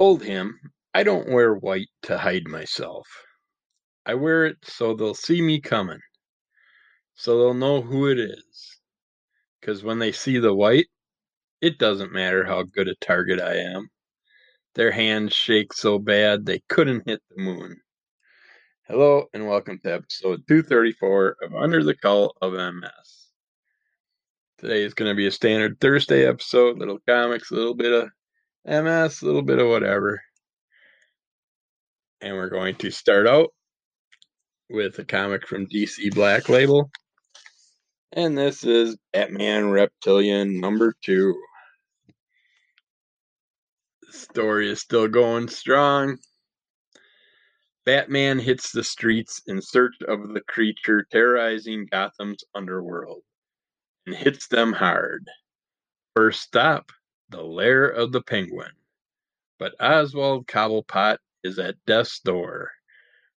told him I don't wear white to hide myself. I wear it so they'll see me coming, so they'll know who it is. Because when they see the white, it doesn't matter how good a target I am. Their hands shake so bad they couldn't hit the moon. Hello and welcome to episode 234 of Under the Call of MS. Today is going to be a standard Thursday episode, little comics, a little bit of MS, a little bit of whatever. And we're going to start out with a comic from DC Black Label. And this is Batman Reptilian number two. The story is still going strong. Batman hits the streets in search of the creature terrorizing Gotham's underworld and hits them hard. First stop, the lair of the penguin. But Oswald Cobblepot is at death's door,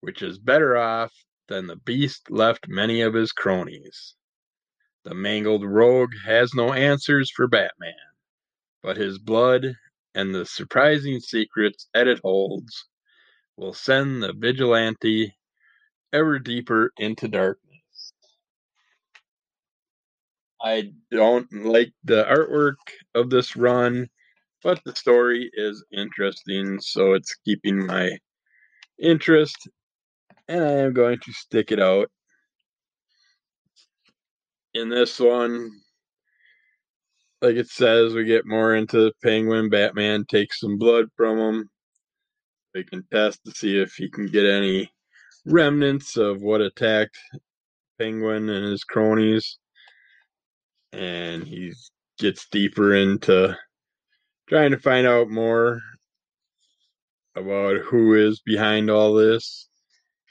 which is better off than the beast left many of his cronies. The mangled rogue has no answers for Batman, but his blood and the surprising secrets that it holds will send the vigilante ever deeper into darkness. I don't like the artwork of this run, but the story is interesting, so it's keeping my interest, and I am going to stick it out. In this one, like it says, we get more into Penguin. Batman takes some blood from him. They can test to see if he can get any remnants of what attacked Penguin and his cronies. And he gets deeper into trying to find out more about who is behind all this.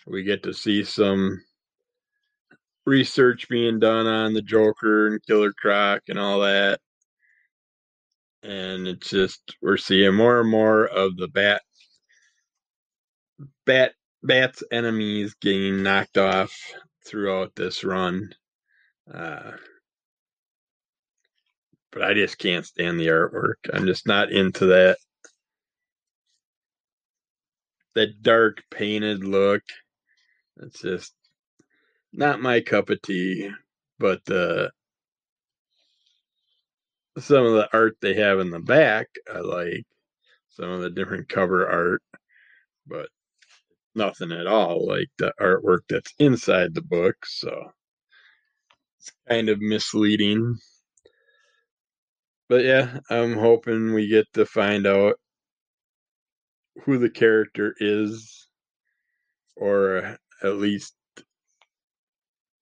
We get to see some research being done on the Joker and Killer Croc and all that. And it's just we're seeing more and more of the bat bat bat's enemies getting knocked off throughout this run. Uh, but I just can't stand the artwork. I'm just not into that that dark painted look. It's just not my cup of tea. But uh, some of the art they have in the back, I like. Some of the different cover art, but nothing at all like the artwork that's inside the book. So it's kind of misleading. But yeah, I'm hoping we get to find out who the character is, or at least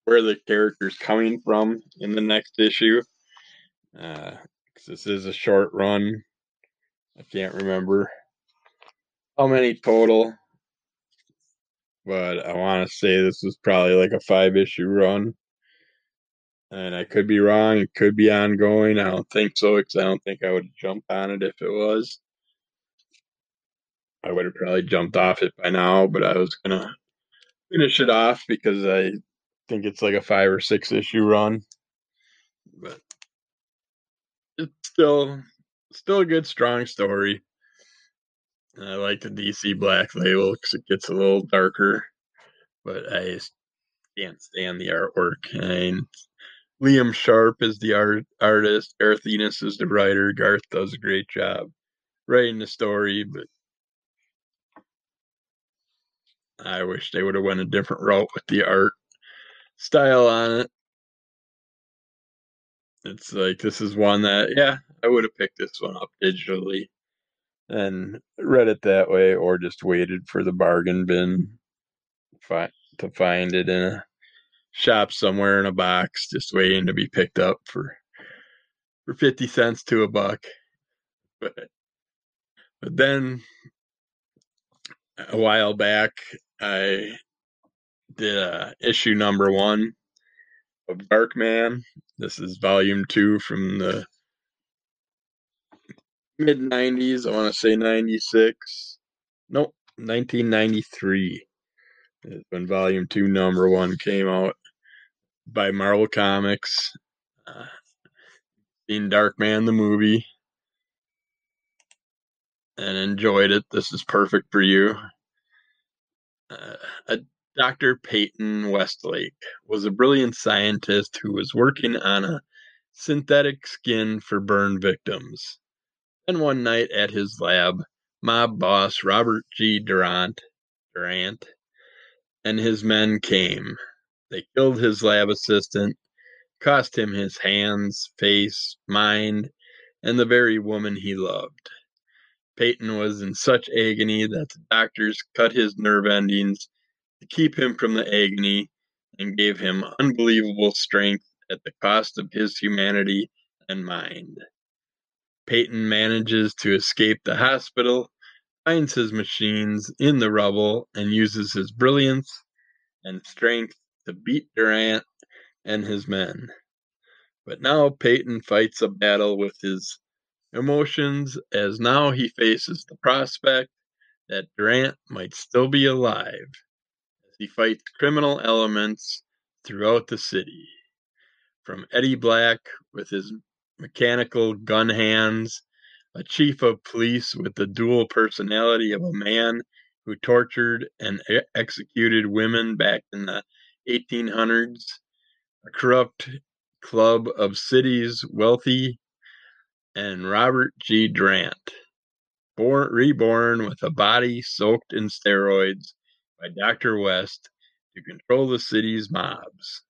where the character's coming from in the next issue. Uh, this is a short run. I can't remember how many total, but I want to say this was probably like a five issue run. And I could be wrong. It could be ongoing. I don't think so because I don't think I would jump on it if it was. I would have probably jumped off it by now, but I was gonna finish it off because I think it's like a five or six issue run. But it's still still a good strong story. And I like the DC Black Label because it gets a little darker, but I can't stand the artwork. And Liam Sharp is the art artist. Garth Ennis is the writer. Garth does a great job writing the story, but I wish they would have went a different route with the art style on it. It's like this is one that yeah, I would have picked this one up digitally and read it that way, or just waited for the bargain bin fi- to find it in a shop somewhere in a box, just waiting to be picked up for for fifty cents to a buck. But but then a while back, I did uh, issue number one of Darkman. This is volume two from the mid 90s. I want to say 96. Nope, 1993 is when volume two, number one came out by Marvel Comics. Uh, in Darkman, the movie. and enjoyed it. This is perfect for you. Uh, Dr. Peyton Westlake was a brilliant scientist who was working on a synthetic skin for burn victims. And one night at his lab, mob boss Robert G. Durant, Durant and his men came. They killed his lab assistant, cost him his hands, face, mind, and the very woman he loved. Peyton was in such agony that the doctors cut his nerve endings to keep him from the agony and gave him unbelievable strength at the cost of his humanity and mind. Peyton manages to escape the hospital, finds his machines in the rubble, and uses his brilliance and strength to beat Durant and his men. But now Peyton fights a battle with his emotions as now he faces the prospect that Durant might still be alive as he fights criminal elements throughout the city. From Eddie Black with his mechanical gun hands, a chief of police with the dual personality of a man who tortured and executed women back in the 1800s, a corrupt club of cities wealthy and Robert G. Durant, born, reborn with a body soaked in steroids by Dr. West to control the city's mobs.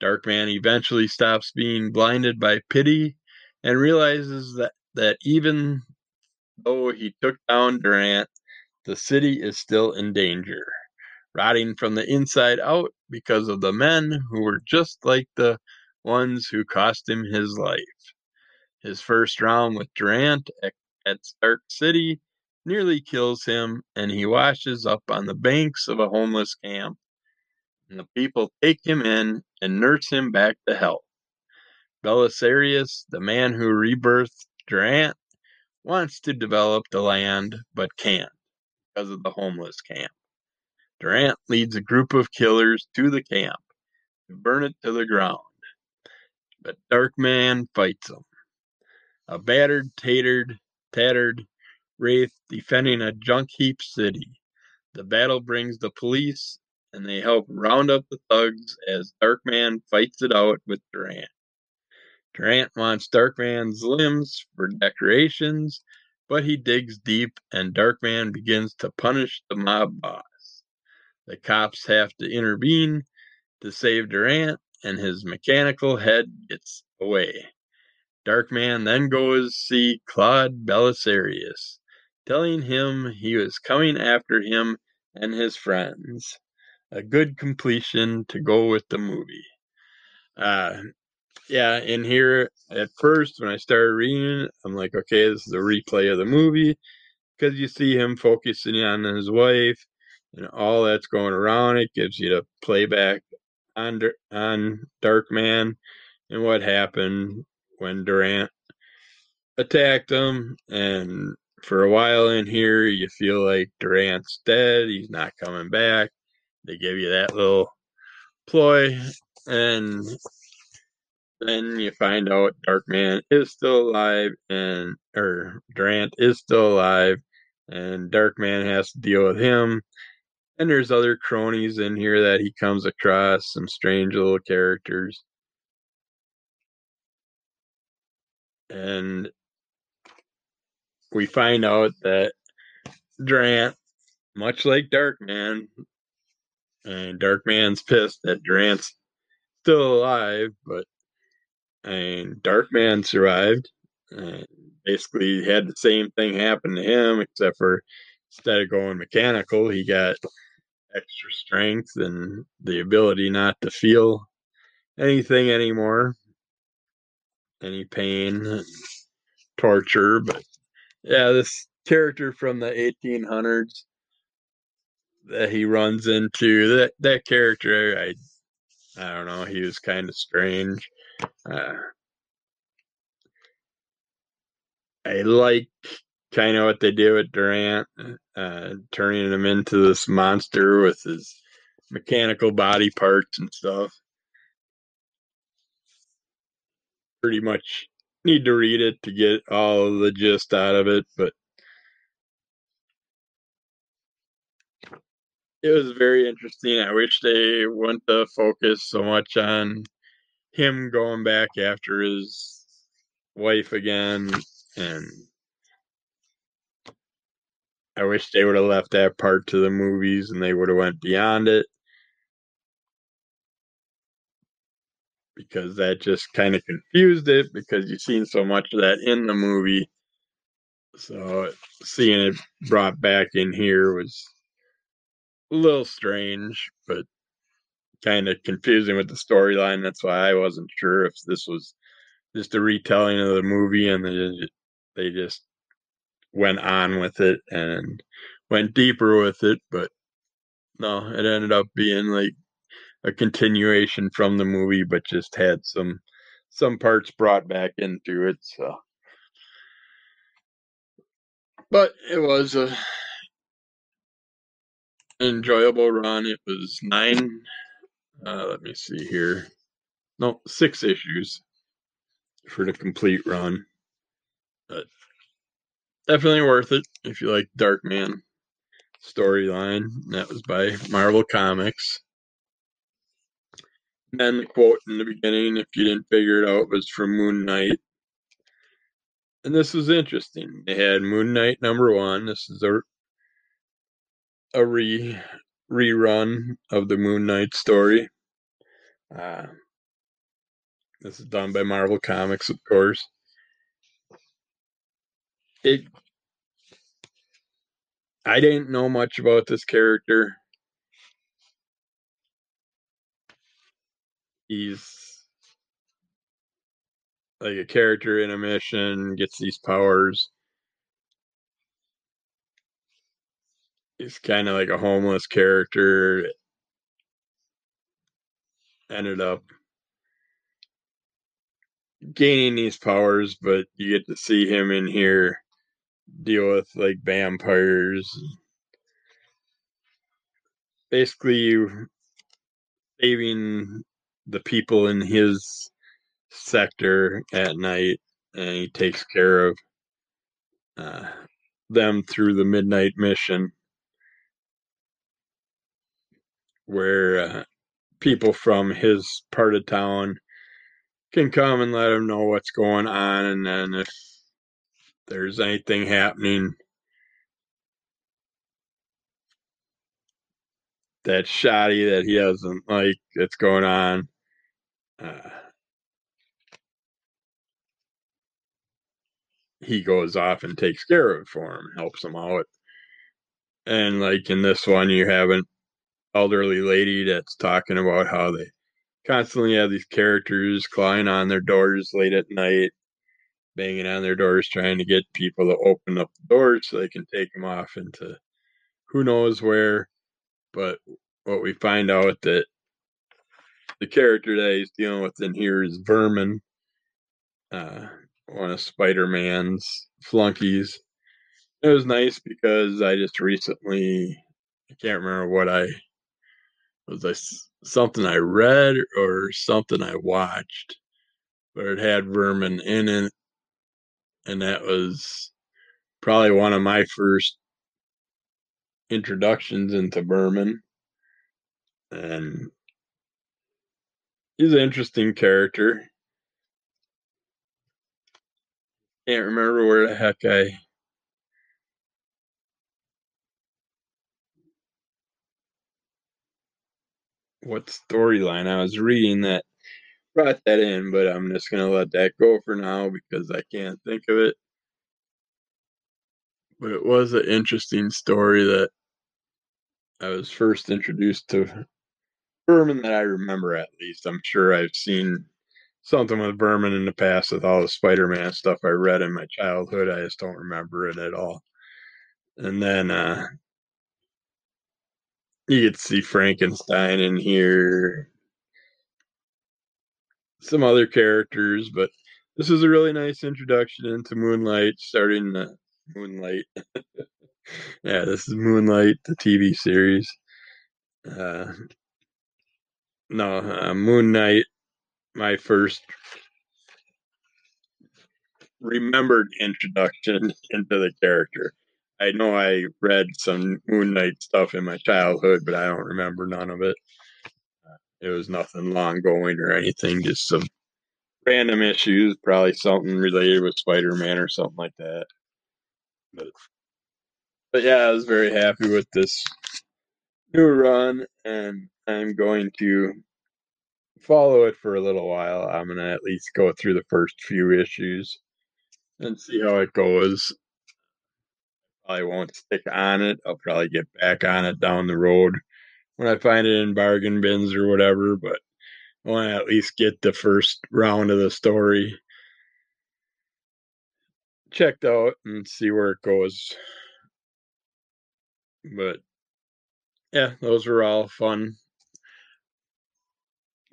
Darkman eventually stops being blinded by pity and realizes that, that even though he took down Durant, the city is still in danger, rotting from the inside out because of the men who were just like the ones who cost him his life. His first round with Durant at, at Stark City nearly kills him, and he washes up on the banks of a homeless camp. And the people take him in and nurse him back to health. Belisarius, the man who rebirthed Durant, wants to develop the land but can't because of the homeless camp. Durant leads a group of killers to the camp to burn it to the ground. But Darkman fights them a battered, tatered, tattered wraith defending a junk heap city. The battle brings the police, and they help round up the thugs as Darkman fights it out with Durant. Durant wants Darkman's limbs for decorations, but he digs deep, and Darkman begins to punish the mob boss. The cops have to intervene to save Durant, and his mechanical head gets away. Darkman then goes see Claude Belisarius, telling him he was coming after him and his friends. A good completion to go with the movie. Uh, yeah, in here at first when I started reading I'm like, okay, this is a replay of the movie because you see him focusing on his wife and all that's going around. It gives you the playback on on Darkman and what happened when Durant attacked him. And for a while in here, you feel like Durant's dead. He's not coming back. They give you that little ploy. And then you find out Darkman is still alive and or Durant is still alive and Darkman has to deal with him. And there's other cronies in here that he comes across, some strange little characters. and we find out that Durant, much like Darkman, and Darkman's pissed that Durant's still alive, but and Darkman survived. And basically, had the same thing happen to him, except for instead of going mechanical, he got extra strength and the ability not to feel anything anymore any pain, torture. But yeah, this character from the 1800s that he runs into that that character, I I don't know, he was kind of strange. Uh, I like kind of what they do with Durant, uh, turning him into this monster with his mechanical body parts and stuff. Pretty much need to read it to get all the gist out of it, but it was very interesting. I wish they wouldn't have focused so much on him going back after his wife again and I wish they would have left that part to the movies and they would have went beyond it. Because that just kind of confused it because you've seen so much of that in the movie. So seeing it brought back in here was a little strange, but kind of confusing with the storyline. That's why I wasn't sure if this was just a retelling of the movie and they, they just went on with it and went deeper with it. But no, it ended up being like a continuation from the movie, but just had some some parts brought back into it. So, but it was a enjoyable run. It was nine. Uh, let me see here. No, six issues for the complete run. But definitely worth it if you like Darkman storyline. That was by Marvel Comics. And then the quote in the beginning, if you didn't figure it out, was from Moon Knight. And this was interesting. They had Moon Knight number one. This is a a re rerun of the Moon Knight story. Uh, this is done by Marvel Comics, of course. It. I didn't know much about this character. He's like a character in a mission, gets these powers. He's kind of like a homeless character. Ended up gaining these powers, but you get to see him in here deal with like vampires. Basically, saving the people in his sector at night, and he takes care of uh, them through the midnight mission, where uh, people from his part of town can come and let him know what's going on, and then if there's anything happening that's shoddy that he doesn't like that's going on. Uh, he goes off and takes care of it for him, helps him out. And like in this one, you have an elderly lady that's talking about how they constantly have these characters clawing on their doors late at night, banging on their doors, trying to get people to open up the doors so they can take them off into who knows where. But what we find out that the character that he's dealing with in here is Vermin, uh, one of Spider Man's flunkies. It was nice because I just recently, I can't remember what I was I something I read or something I watched, but it had Vermin in it, and that was probably one of my first introductions into Vermin. and he's an interesting character. Can't remember where the heck I what storyline I was reading that brought that in, but I'm just gonna let that go for now because I can't think of it. But it was an interesting story that I was first introduced to Vermin that I remember at least. I'm sure I've seen something with Vermin in the past with all the Spider Man stuff I read in my childhood. I just don't remember it at all. And then uh you to see Frankenstein in here. Some other characters, but this is a really nice introduction into Moonlight, starting the Moonlight. yeah, this is Moonlight, the TV series. Uh, no, uh, Moon Knight, my first remembered introduction into the character. I know I read some Moon Knight stuff in my childhood, but I don't remember none of it. It was nothing long going or anything, just some random issues, probably something related with Spider Man or something like that. But, but yeah, I was very happy with this new run, and I'm going to follow it for a little while. I'm going to at least go through the first few issues and see how it goes. I won't stick on it. I'll probably get back on it down the road when I find it in bargain bins or whatever, but I want to at least get the first round of the story checked out and see where it goes. But yeah, those were all fun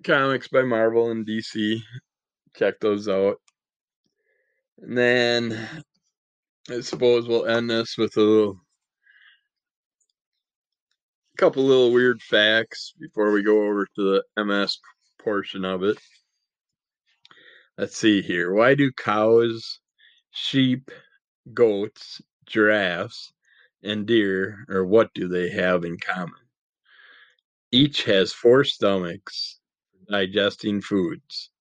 comics by Marvel and DC. Check those out. And then I suppose we'll end this with a little couple little weird facts before we go over to the MS portion of it. Let's see here. Why do cows, sheep, goats, giraffes, and deer, or what do they have in common? Each has four stomachs digesting foods.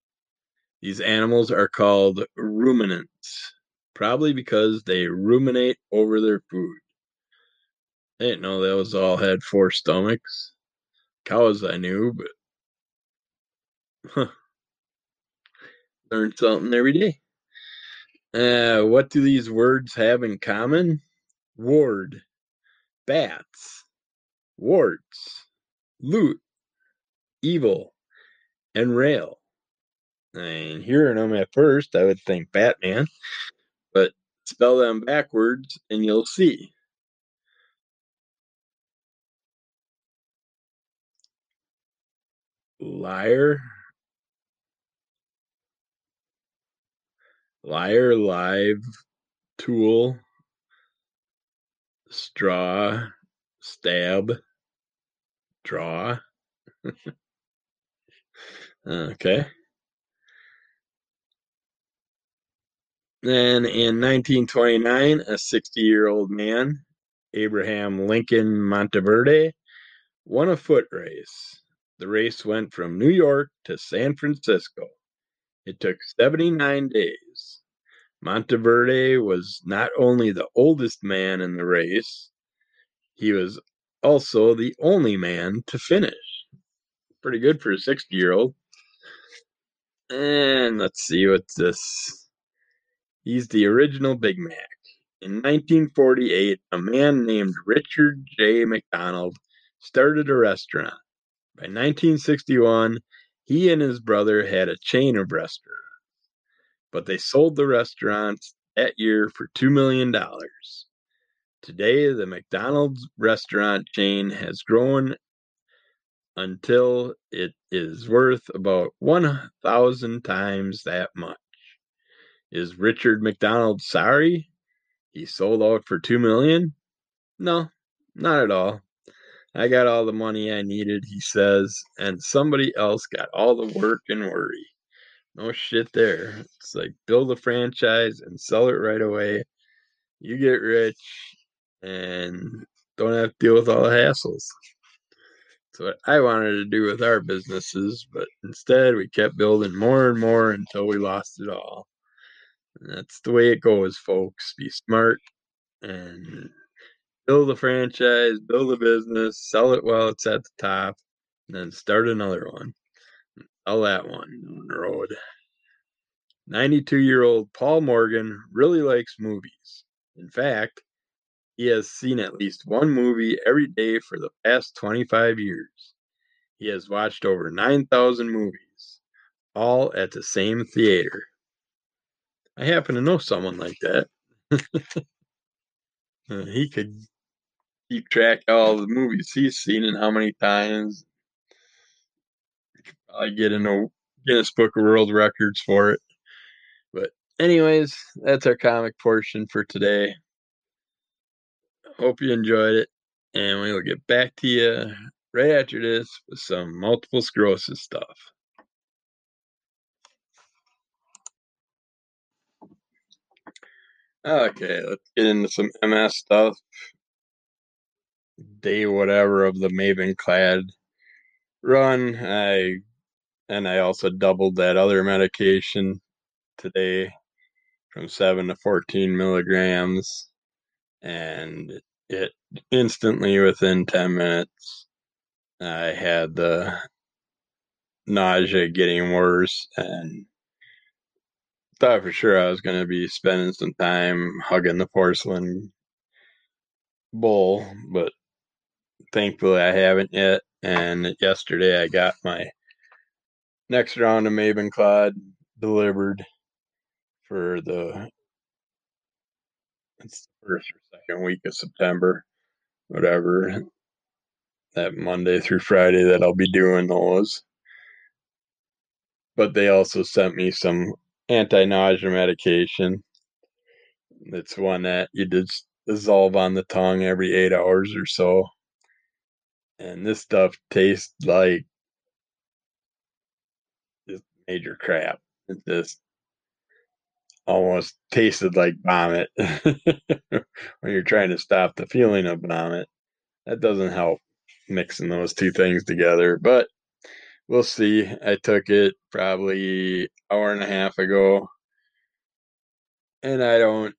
These animals are called ruminants, probably because they ruminate over their food. I didn't know those all had four stomachs. Cows I knew, but huh. learn something every day. Uh, what do these words have in common? Ward, bats, warts, loot, evil, and rail. And hearing them at first, I would think Batman, but spell them backwards and you'll see. Liar, liar, live, tool, straw, stab, draw. okay. Then in 1929, a 60 year old man, Abraham Lincoln Monteverde, won a foot race. The race went from New York to San Francisco. It took 79 days. Monteverde was not only the oldest man in the race, he was also the only man to finish. Pretty good for a 60 year old. And let's see what's this. He's the original Big Mac. In 1948, a man named Richard J. McDonald started a restaurant. By 1961, he and his brother had a chain of restaurants, but they sold the restaurants that year for $2 million. Today, the McDonald's restaurant chain has grown until it is worth about 1,000 times that much. Is Richard McDonald sorry he sold out for 2 million? No, not at all. I got all the money I needed, he says, and somebody else got all the work and worry. No shit there. It's like build a franchise and sell it right away. You get rich and don't have to deal with all the hassles. That's what I wanted to do with our businesses, but instead we kept building more and more until we lost it all. And that's the way it goes, folks. Be smart and build a franchise, build a business, sell it while it's at the top, and then start another one. Sell that one on the road. 92 year old Paul Morgan really likes movies. In fact, he has seen at least one movie every day for the past 25 years. He has watched over 9,000 movies, all at the same theater. I happen to know someone like that. he could keep track of all the movies he's seen and how many times. I get in a Guinness Book of World Records for it. But anyways, that's our comic portion for today. Hope you enjoyed it, and we will get back to you right after this with some multiple sclerosis stuff. Okay, let's get into some MS stuff. Day whatever of the Mavenclad run. I and I also doubled that other medication today from seven to fourteen milligrams, and it instantly within ten minutes I had the nausea getting worse and thought for sure I was going to be spending some time hugging the porcelain bowl, but thankfully I haven't yet. And yesterday I got my next round of Mavenclad delivered for the it's the first or second week of September, whatever. That Monday through Friday that I'll be doing those. But they also sent me some anti-nausea medication. It's one that you just dissolve on the tongue every eight hours or so. And this stuff tastes like just major crap. It just almost tasted like vomit when you're trying to stop the feeling of vomit. That doesn't help mixing those two things together, but we'll see. I took it probably hour and a half ago and I don't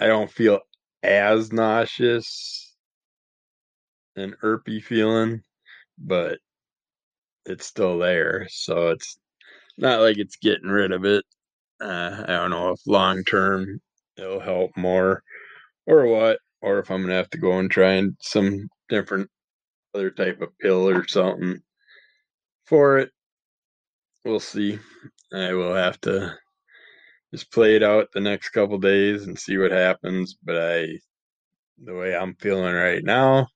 I don't feel as nauseous and irpy feeling, but it's still there. So it's not like it's getting rid of it. Uh, I don't know if long term it'll help more or what, or if I'm gonna have to go and try and some different other type of pill or something for it. We'll see. I will have to just play it out the next couple days and see what happens. But I, the way I'm feeling right now,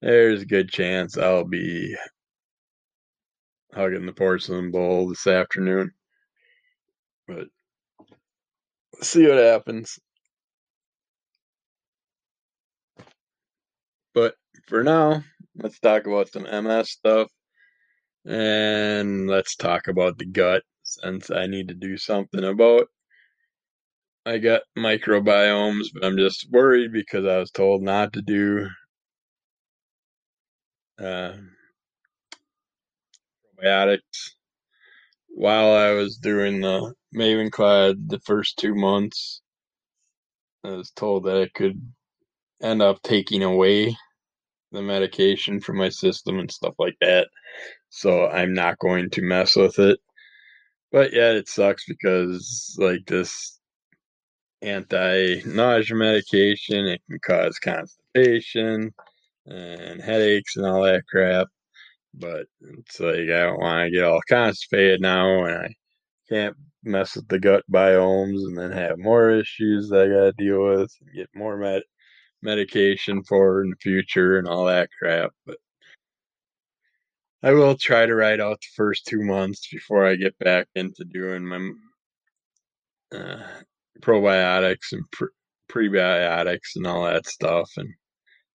there's a good chance I'll be hugging the porcelain bowl this afternoon. But see what happens. But for now, let's talk about some MS stuff. And let's talk about the gut since I need to do something about I got microbiomes, but I'm just worried because I was told not to do uh, probiotics while I was doing the Mavenclad the first two months. I was told that I could end up taking away the medication from my system and stuff like that. So I'm not going to mess with it. But yeah, it sucks because like this anti nausea medication, it can cause constipation and headaches and all that crap. But it's like I don't want to get all constipated now and I can't mess with the gut biomes and then have more issues that I gotta deal with and get more med- medication for in the future and all that crap. But I will try to ride out the first two months before I get back into doing my uh, probiotics and pre- prebiotics and all that stuff and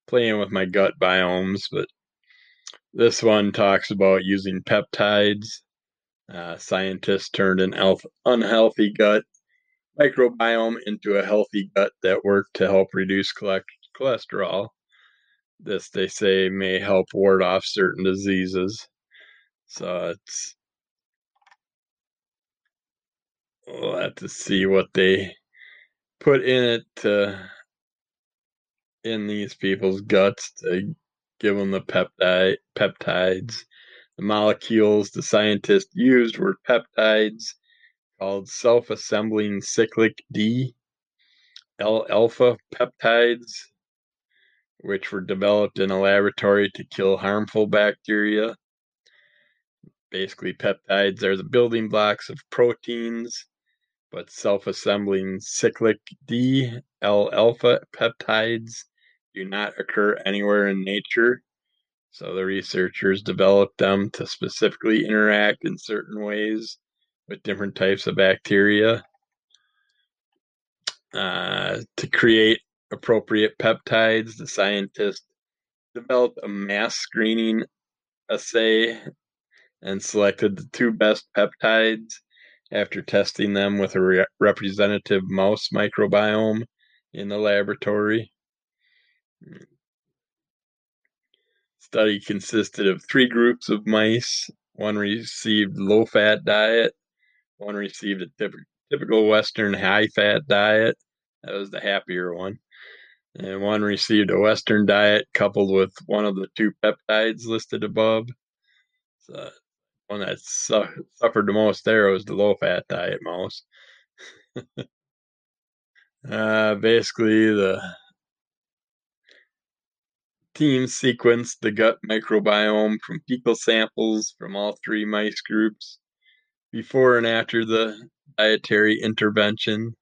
playing with my gut biomes. But this one talks about using peptides. Uh, scientists turned an elf- unhealthy gut microbiome into a healthy gut that worked to help reduce cholesterol. This, they say, may help ward off certain diseases. So it's we'll have to see what they put in it to in these people's guts to give them the peptide peptides. The molecules the scientists used were peptides called self-assembling cyclic D L alpha peptides, which were developed in a laboratory to kill harmful bacteria. Basically, peptides are the building blocks of proteins, but self assembling cyclic D L alpha peptides do not occur anywhere in nature. So the researchers developed them to specifically interact in certain ways with different types of bacteria uh, to create appropriate peptides. The scientists developed a mass screening assay and selected the two best peptides after testing them with a re- representative mouse microbiome in the laboratory. Study consisted of three groups of mice. One received low fat diet, one received a typ- typical Western high fat diet. That was the happier one. And one received a Western diet coupled with one of the two peptides listed above. So one that su- suffered the most there was the low fat diet mouse. uh, basically, the team sequenced the gut microbiome from fecal samples from all three mice groups before and after the dietary intervention.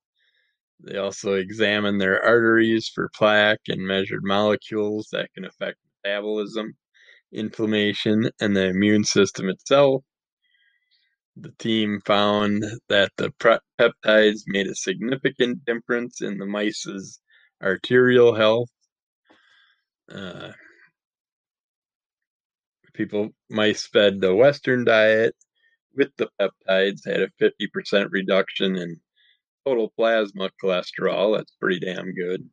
They also examined their arteries for plaque and measured molecules that can affect metabolism, inflammation, and the immune system itself. The team found that the peptides made a significant difference in the mice's arterial health. Uh, people mice fed the Western diet with the peptides had a 50% reduction in total plasma cholesterol. That's pretty damn good.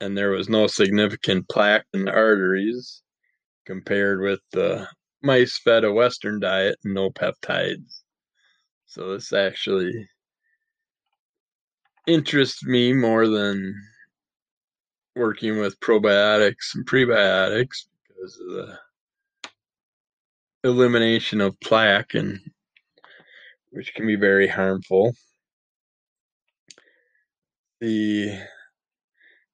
And there was no significant plaque in the arteries compared with the mice fed a Western diet and no peptides. So this actually interests me more than working with probiotics and prebiotics because of the elimination of plaque and which can be very harmful. The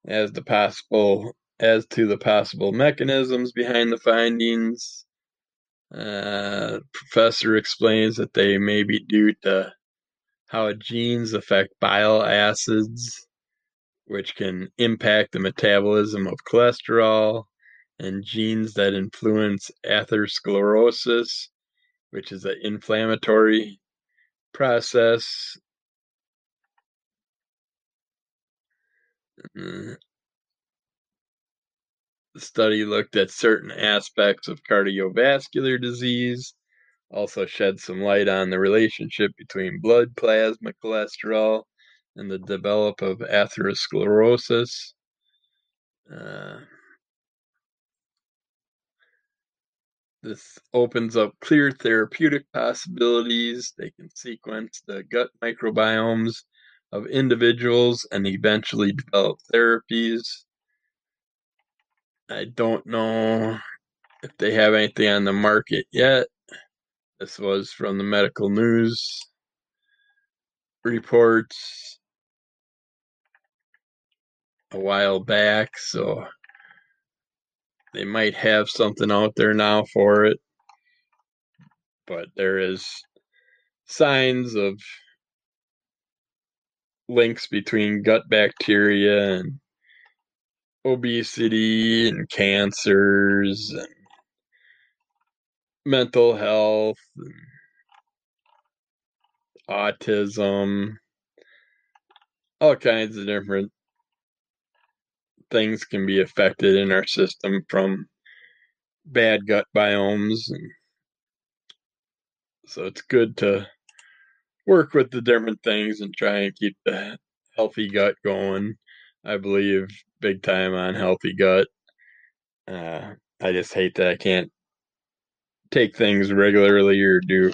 as the possible as to the possible mechanisms behind the findings, uh, professor explains that they may be due to how genes affect bile acids, which can impact the metabolism of cholesterol, and genes that influence atherosclerosis, which is an inflammatory process. Mm. The study looked at certain aspects of cardiovascular disease, also shed some light on the relationship between blood plasma cholesterol and the develop of atherosclerosis. Uh, this opens up clear therapeutic possibilities. They can sequence the gut microbiomes of individuals and eventually develop therapies. I don't know if they have anything on the market yet. This was from the medical news reports a while back, so they might have something out there now for it. But there is signs of links between gut bacteria and obesity and cancers and mental health and autism all kinds of different things can be affected in our system from bad gut biomes and so it's good to work with the different things and try and keep the healthy gut going I believe big time on healthy gut. Uh, I just hate that I can't take things regularly or do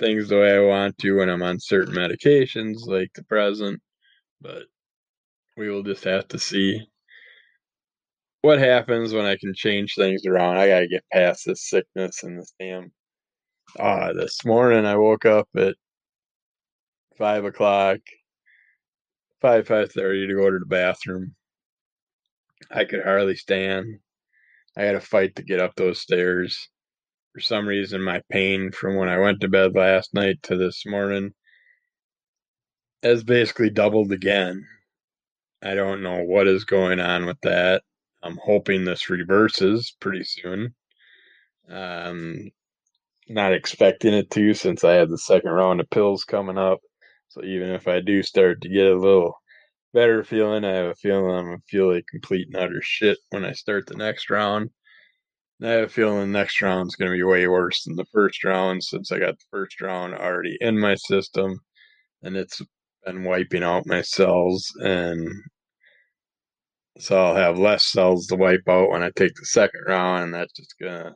things the way I want to when I'm on certain medications like the present. But we will just have to see what happens when I can change things around. I gotta get past this sickness and this damn. Ah, this morning I woke up at five o'clock five five thirty to go to the bathroom. I could hardly stand. I had to fight to get up those stairs. For some reason, my pain from when I went to bed last night to this morning has basically doubled again. I don't know what is going on with that. I'm hoping this reverses pretty soon. Um, not expecting it to since I have the second round of pills coming up. So even if I do start to get a little better feeling, I have a feeling I'm gonna feel like complete and utter shit when I start the next round. I have a feeling the next round is to be way worse than the first round since I got the first round already in my system and it's been wiping out my cells and so I'll have less cells to wipe out when I take the second round and that's just gonna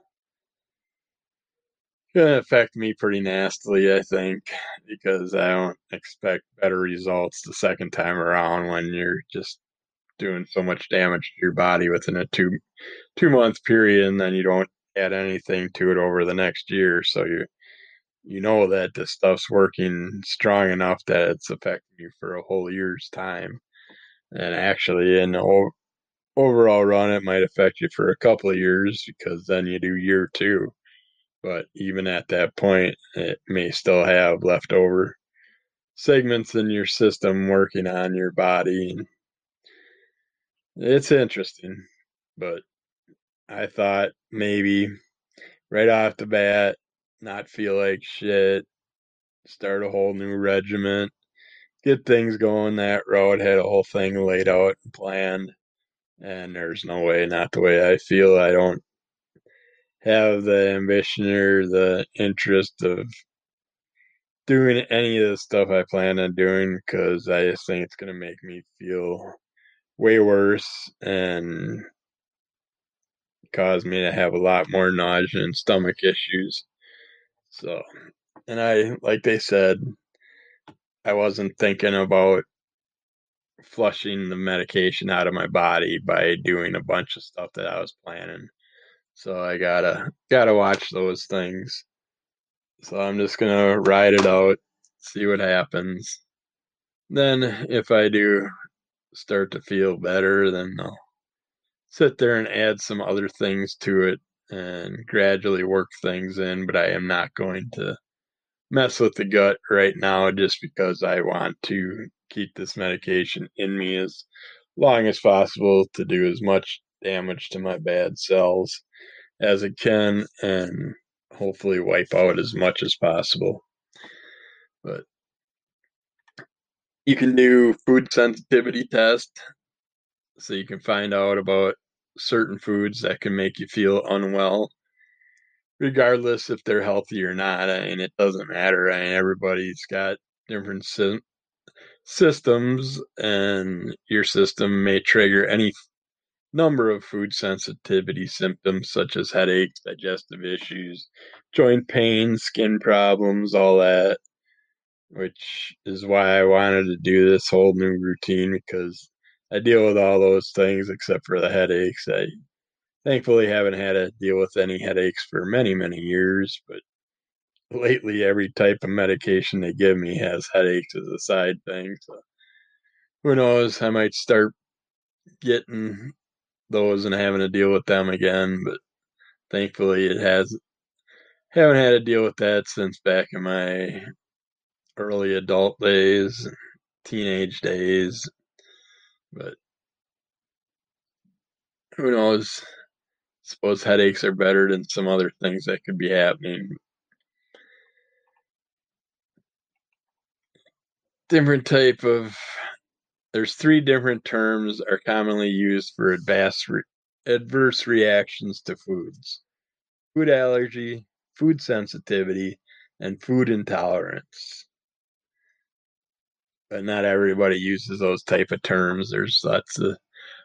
gonna affect me pretty nastily I think because I don't expect better results the second time around when you're just doing so much damage to your body within a two two month period and then you don't add anything to it over the next year. So you you know that this stuff's working strong enough that it's affecting you for a whole year's time and actually in the overall run it might affect you for a couple of years because then you do year two. But even at that point it may still have leftover segments in your system working on your body. And it's interesting but I thought maybe right off the bat, not feel like shit, start a whole new regiment, get things going that road, had a whole thing laid out and planned. And there's no way, not the way I feel. I don't have the ambition or the interest of doing any of the stuff I plan on doing because I just think it's going to make me feel way worse and cause me to have a lot more nausea and stomach issues. So, and I, like they said, I wasn't thinking about flushing the medication out of my body by doing a bunch of stuff that I was planning. So I gotta gotta watch those things. So I'm just gonna ride it out, see what happens. Then if I do start to feel better, then I'll sit there and add some other things to it and gradually work things in, but I am not going to mess with the gut right now just because I want to keep this medication in me as long as possible to do as much damage to my bad cells as it can and hopefully wipe out as much as possible. But you can do food sensitivity test so you can find out about certain foods that can make you feel unwell, regardless if they're healthy or not. I mean, it doesn't matter. I mean, everybody's got different sy- systems, and your system may trigger any number of food sensitivity symptoms such as headaches, digestive issues, joint pain, skin problems, all that. Which is why I wanted to do this whole new routine because I deal with all those things except for the headaches. I thankfully haven't had to deal with any headaches for many, many years, but lately every type of medication they give me has headaches as a side thing. So who knows? I might start getting those and having to deal with them again, but thankfully it has haven't had to deal with that since back in my early adult days, teenage days, but who knows? Suppose headaches are better than some other things that could be happening. Different type of there's three different terms are commonly used for adverse re, adverse reactions to foods. Food allergy, food sensitivity, and food intolerance but not everybody uses those type of terms. There's lots of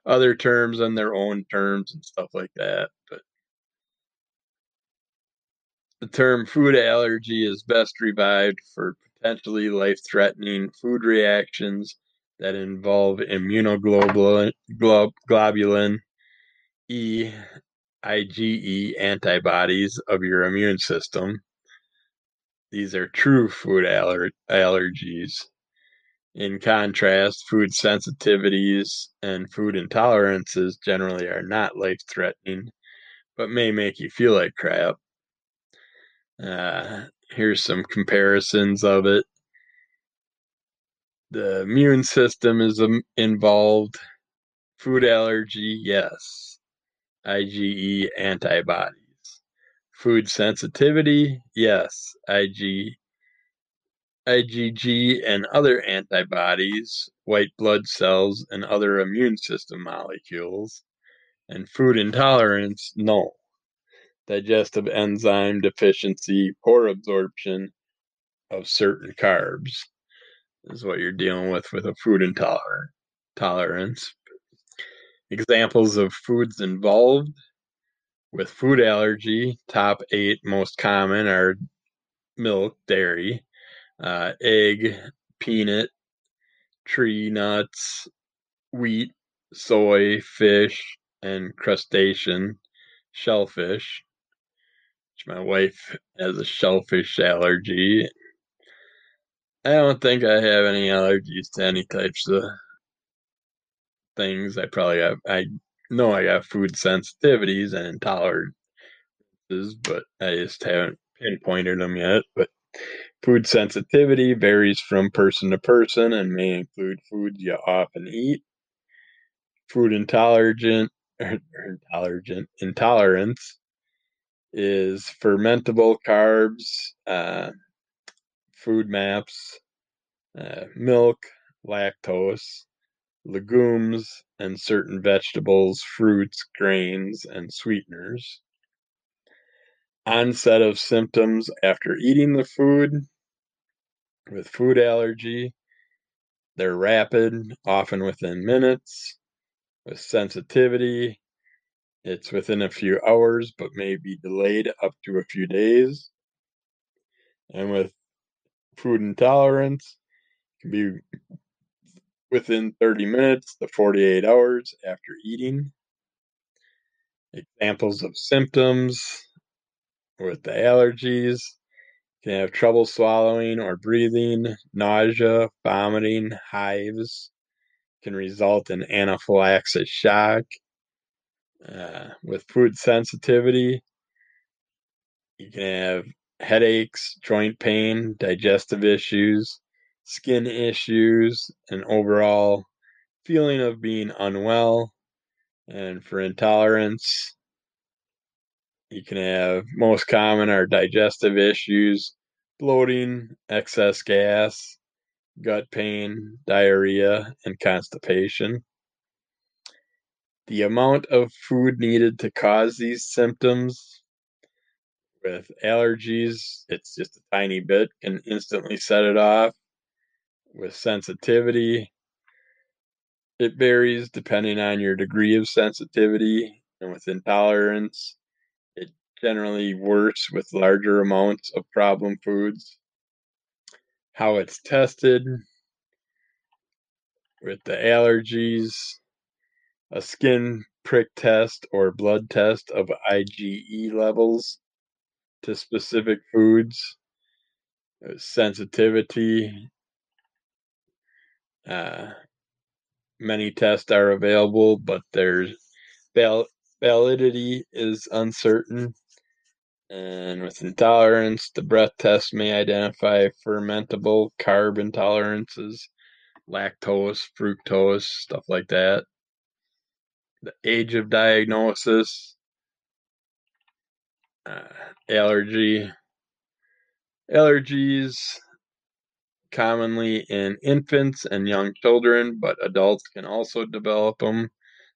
other terms and their own terms and stuff like that. But the term food allergy is best revived for potentially life threatening food reactions that involve immunoglobulin globulin E IgE antibodies of your immune system. These are true food aller- allergies. In contrast, food sensitivities and food intolerances generally are not life threatening, but may make you feel like crap. Uh, here's some comparisons of it. The immune system is um, involved. Food allergy, yes. IgE antibodies. Food sensitivity, yes. IG IgG and other antibodies, white blood cells, and other immune system molecules, and food intolerance, no. digestive enzyme deficiency, poor absorption of certain carbs is what you're dealing with with a food intolerance. Tolerance. Examples of foods involved with food allergy, top eight most common are milk, dairy, uh, egg, peanut, tree nuts, wheat, soy, fish, and crustacean, shellfish. Which my wife has a shellfish allergy. I don't think I have any allergies to any types of things. I probably have. I know I got food sensitivities and intolerances, but I just haven't pinpointed them yet. But food sensitivity varies from person to person and may include foods you often eat. Food intolerant or intolerant intolerance is fermentable carbs, uh, FODMAPs, uh, milk, lactose, legumes, and certain vegetables, fruits, grains, and sweeteners. Onset of symptoms after eating the food. With food allergy, they're rapid, often within minutes. With sensitivity, it's within a few hours, but may be delayed up to a few days. And with food intolerance, can be within 30 minutes to 48 hours after eating. Examples of symptoms with the allergies can have trouble swallowing or breathing, nausea, vomiting, hives, can result in anaphylaxis shock. Uh, with food sensitivity, you can have headaches, joint pain, digestive issues, skin issues, and overall feeling of being unwell. And for intolerance, you can have most common are digestive issues, bloating, excess gas, gut pain, diarrhea, and constipation. The amount of food needed to cause these symptoms with allergies, it's just a tiny bit, can instantly set it off. With sensitivity, it varies depending on your degree of sensitivity. And with intolerance, generally worse with larger amounts of problem foods. How it's tested with the allergies, a skin prick test or blood test of IgE levels to specific foods, sensitivity. Uh, many tests are available, but their val- validity is uncertain. And with intolerance, the breath test may identify fermentable carb intolerances, lactose, fructose, stuff like that. The age of diagnosis, uh, allergy, allergies commonly in infants and young children, but adults can also develop them.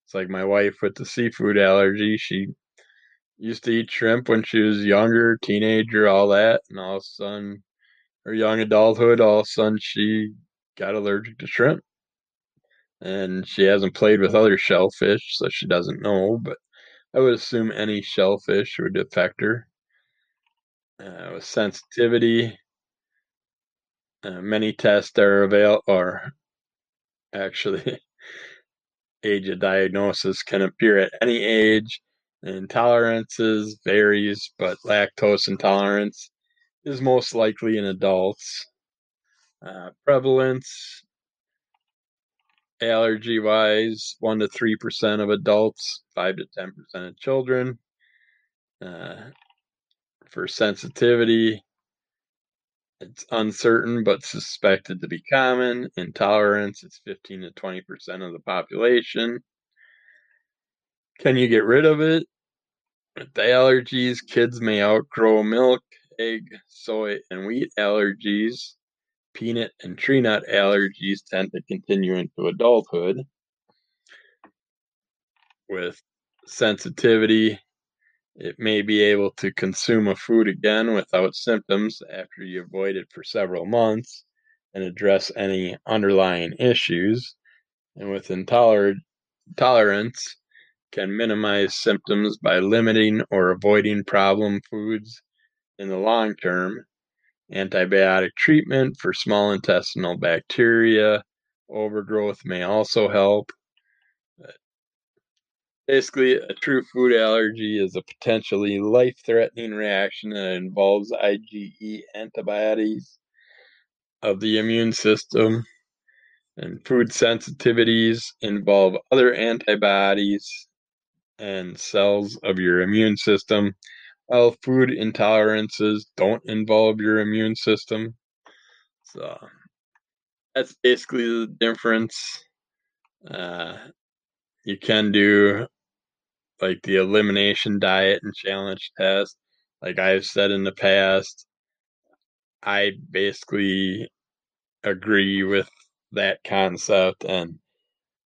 It's like my wife with the seafood allergy. She used to eat shrimp when she was younger, teenager, all that, and all of a sudden, her young adulthood, all of a sudden, she got allergic to shrimp. And she hasn't played with other shellfish, so she doesn't know, but I would assume any shellfish would affect her. Uh, with sensitivity, uh, many tests are available, or actually, age of diagnosis can appear at any age. Intolerances varies, but lactose intolerance is most likely in adults. Uh, prevalence, allergy wise, 1 to 3% of adults, 5 to 10% of children. Uh, for sensitivity, it's uncertain but suspected to be common. Intolerance, it's 15 to 20% of the population. Can you get rid of it? With allergies, kids may outgrow milk, egg, soy, and wheat allergies. Peanut and tree nut allergies tend to continue into adulthood. With sensitivity, It may be able to consume a food again without symptoms after you avoid it for several months and address any underlying issues. And with intolerance, can minimize symptoms by limiting or avoiding problem foods in the long term. Antibiotic treatment for small intestinal bacteria overgrowth may also help. Basically, a true food allergy is a potentially life threatening reaction that involves IgE antibodies of the immune system. And food sensitivities involve other antibodies and cells of your immune system, while food intolerances don't involve your immune system. So that's basically the difference. Uh, you can do like the elimination diet and challenge test. Like I've said in the past, I basically agree with that concept and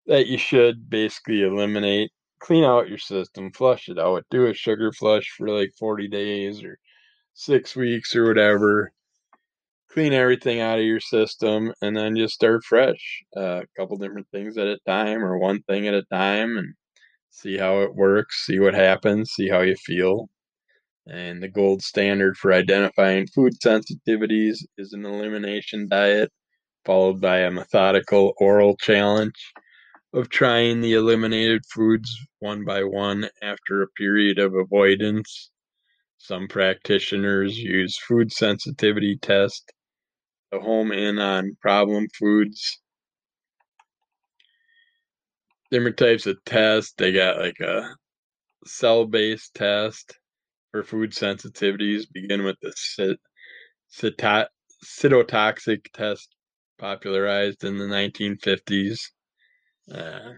that you should basically eliminate, clean out your system, flush it out, do a sugar flush for like 40 days or six weeks or whatever. Clean everything out of your system and then just start fresh. Uh, a couple different things at a time or one thing at a time and see how it works, see what happens, see how you feel. And the gold standard for identifying food sensitivities is an elimination diet, followed by a methodical oral challenge of trying the eliminated foods one by one after a period of avoidance. Some practitioners use food sensitivity tests to home in on problem foods different types of tests. They got like a cell based test for food sensitivities, begin with the cyt- cytotoxic test popularized in the 1950s. Uh,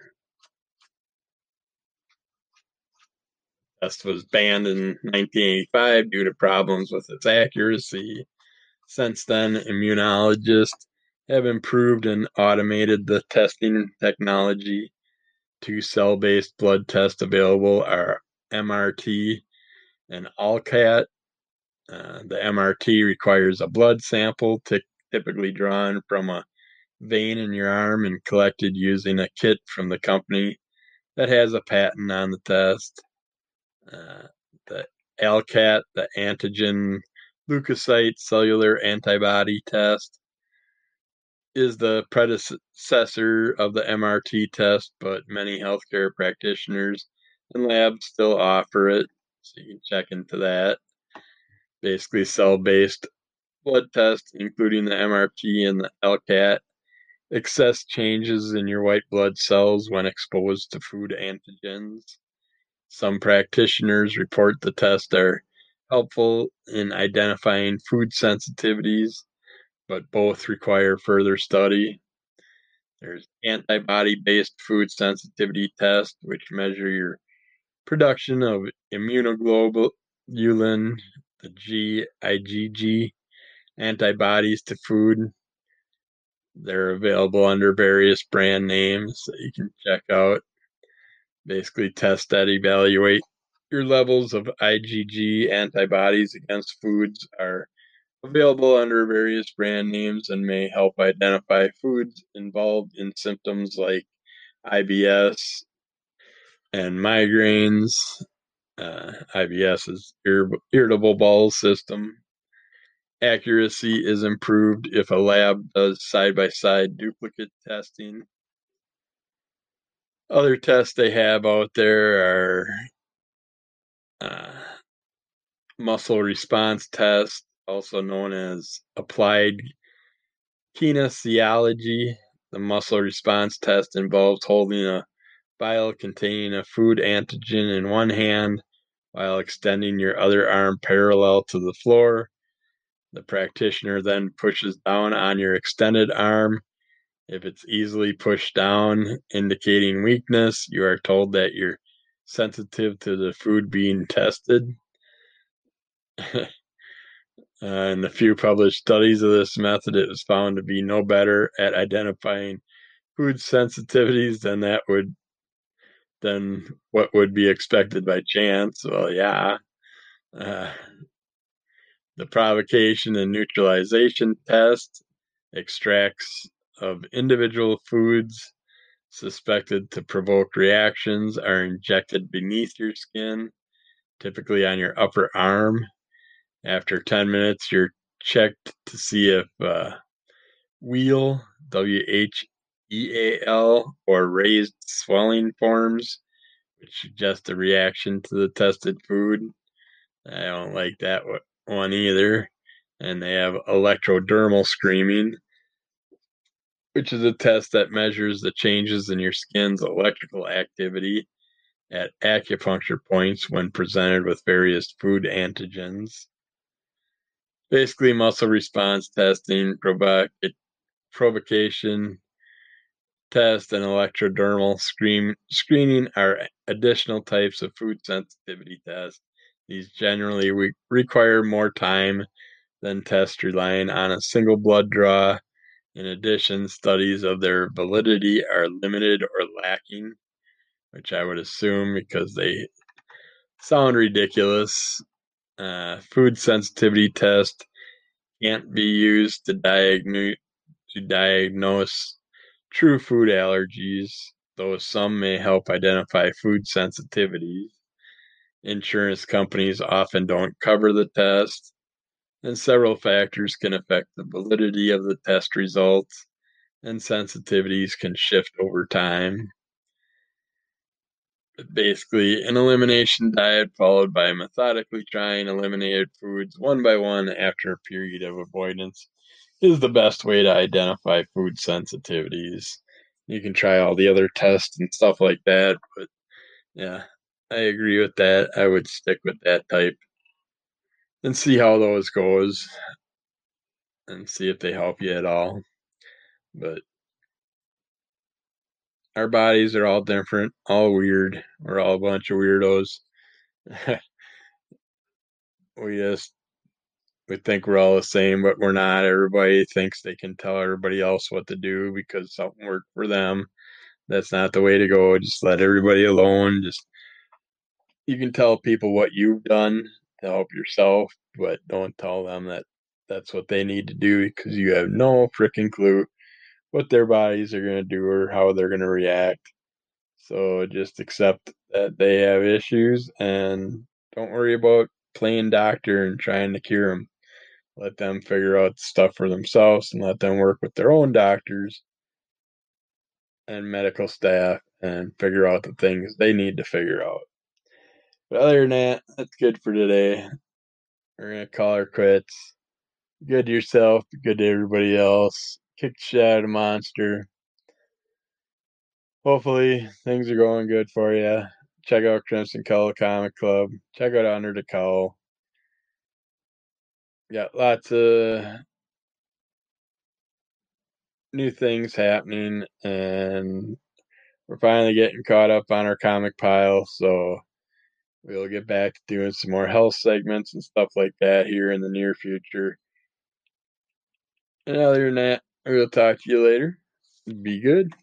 test was banned in 1985 due to problems with its accuracy. Since then, immunologists have improved and automated the testing technology Two cell-based blood tests available are MRT and ALCAT. Uh, the MRT requires a blood sample t- typically drawn from a vein in your arm and collected using a kit from the company that has a patent on the test. Uh, the ALCAT, the antigen leukocyte cellular antibody test, is the predecessor of the MRT test, but many healthcare practitioners and labs still offer it. So you can check into that. Basically, cell based blood test, including the MRT and the ALCAT, assess changes in your white blood cells when exposed to food antigens. Some practitioners report the tests are helpful in identifying food sensitivities but both require further study. There's antibody-based food sensitivity test, which measure your production of immunoglobulin, the GIgG antibodies to food. They're available under various brand names that you can check out. Basically, test that evaluate your levels of IgG antibodies against foods are available under various brand names and may help identify foods involved in symptoms like IBS and migraines. Uh, IBS is irritable bowel system. Accuracy is improved if a lab does side by side duplicate testing. Other tests they have out there are uh, muscle response test, also known as applied kinesiology. The muscle response test involves holding a vial containing a food antigen in one hand while extending your other arm parallel to the floor. The practitioner then pushes down on your extended arm. If it's easily pushed down, indicating weakness, you are told that you're sensitive to the food being tested. Uh, in the few published studies of this method, it was found to be no better at identifying food sensitivities than that would than what would be expected by chance. Well, yeah, Uh, the provocation and neutralization test extracts of individual foods suspected to provoke reactions are injected beneath your skin, typically on your upper arm. After 10 minutes, you're checked to see if uh, wheal, W H E A L, or raised swelling forms, which suggest a reaction to the tested food. I don't like that one either. And they have electrodermal screening, which is a test that measures the changes in your skin's electrical activity at acupuncture points when presented with various food antigens. Basically, muscle response testing, provocation test, and electrodermal screen, screening are additional types of food sensitivity tests. These generally re- require more time than tests relying on a single blood draw in addition, studies of their validity are limited or lacking, which I would assume because they sound ridiculous. Uh, food sensitivity test can't be used to diagnose to diagnose true food allergies, though some may help identify food sensitivities. Insurance companies often don't cover the test, and several factors can affect the validity of the test results, and sensitivities can shift over time. Basically, an elimination diet followed by methodically trying eliminated foods one by one after a period of avoidance is the best way to identify food sensitivities. You can try all the other tests and stuff like that, but yeah, I agree with that. I would stick with that type and see how those goes and see if they help you at all. But our bodies are all different, all weird. We're all a bunch of weirdos. we just we think we're all the same, but we're not. Everybody thinks they can tell everybody else what to do because something worked for them. That's not the way to go. Just let everybody alone. Just you can tell people what you've done to help yourself, but don't tell them that that's what they need to do because you have no freaking clue what their bodies are going to do or how they're going to react. So just accept that they have issues and don't worry about playing doctor and trying to cure them. Let them figure out stuff for themselves and let them work with their own doctors and medical staff and figure out the things they need to figure out. But other than that, that's good for today. We're gonna call her quits. Good to yourself, good to everybody else. Kick the shit out of monster. Hopefully things are going good for you. Check out Crimson Cull Comic Club. Check out Under the Cull. Got lots of new things happening and we're finally getting caught up on our comic pile, so we'll get back to doing some more health segments and stuff like that here in the near future. And other than that, we'll talk to you later. Be good.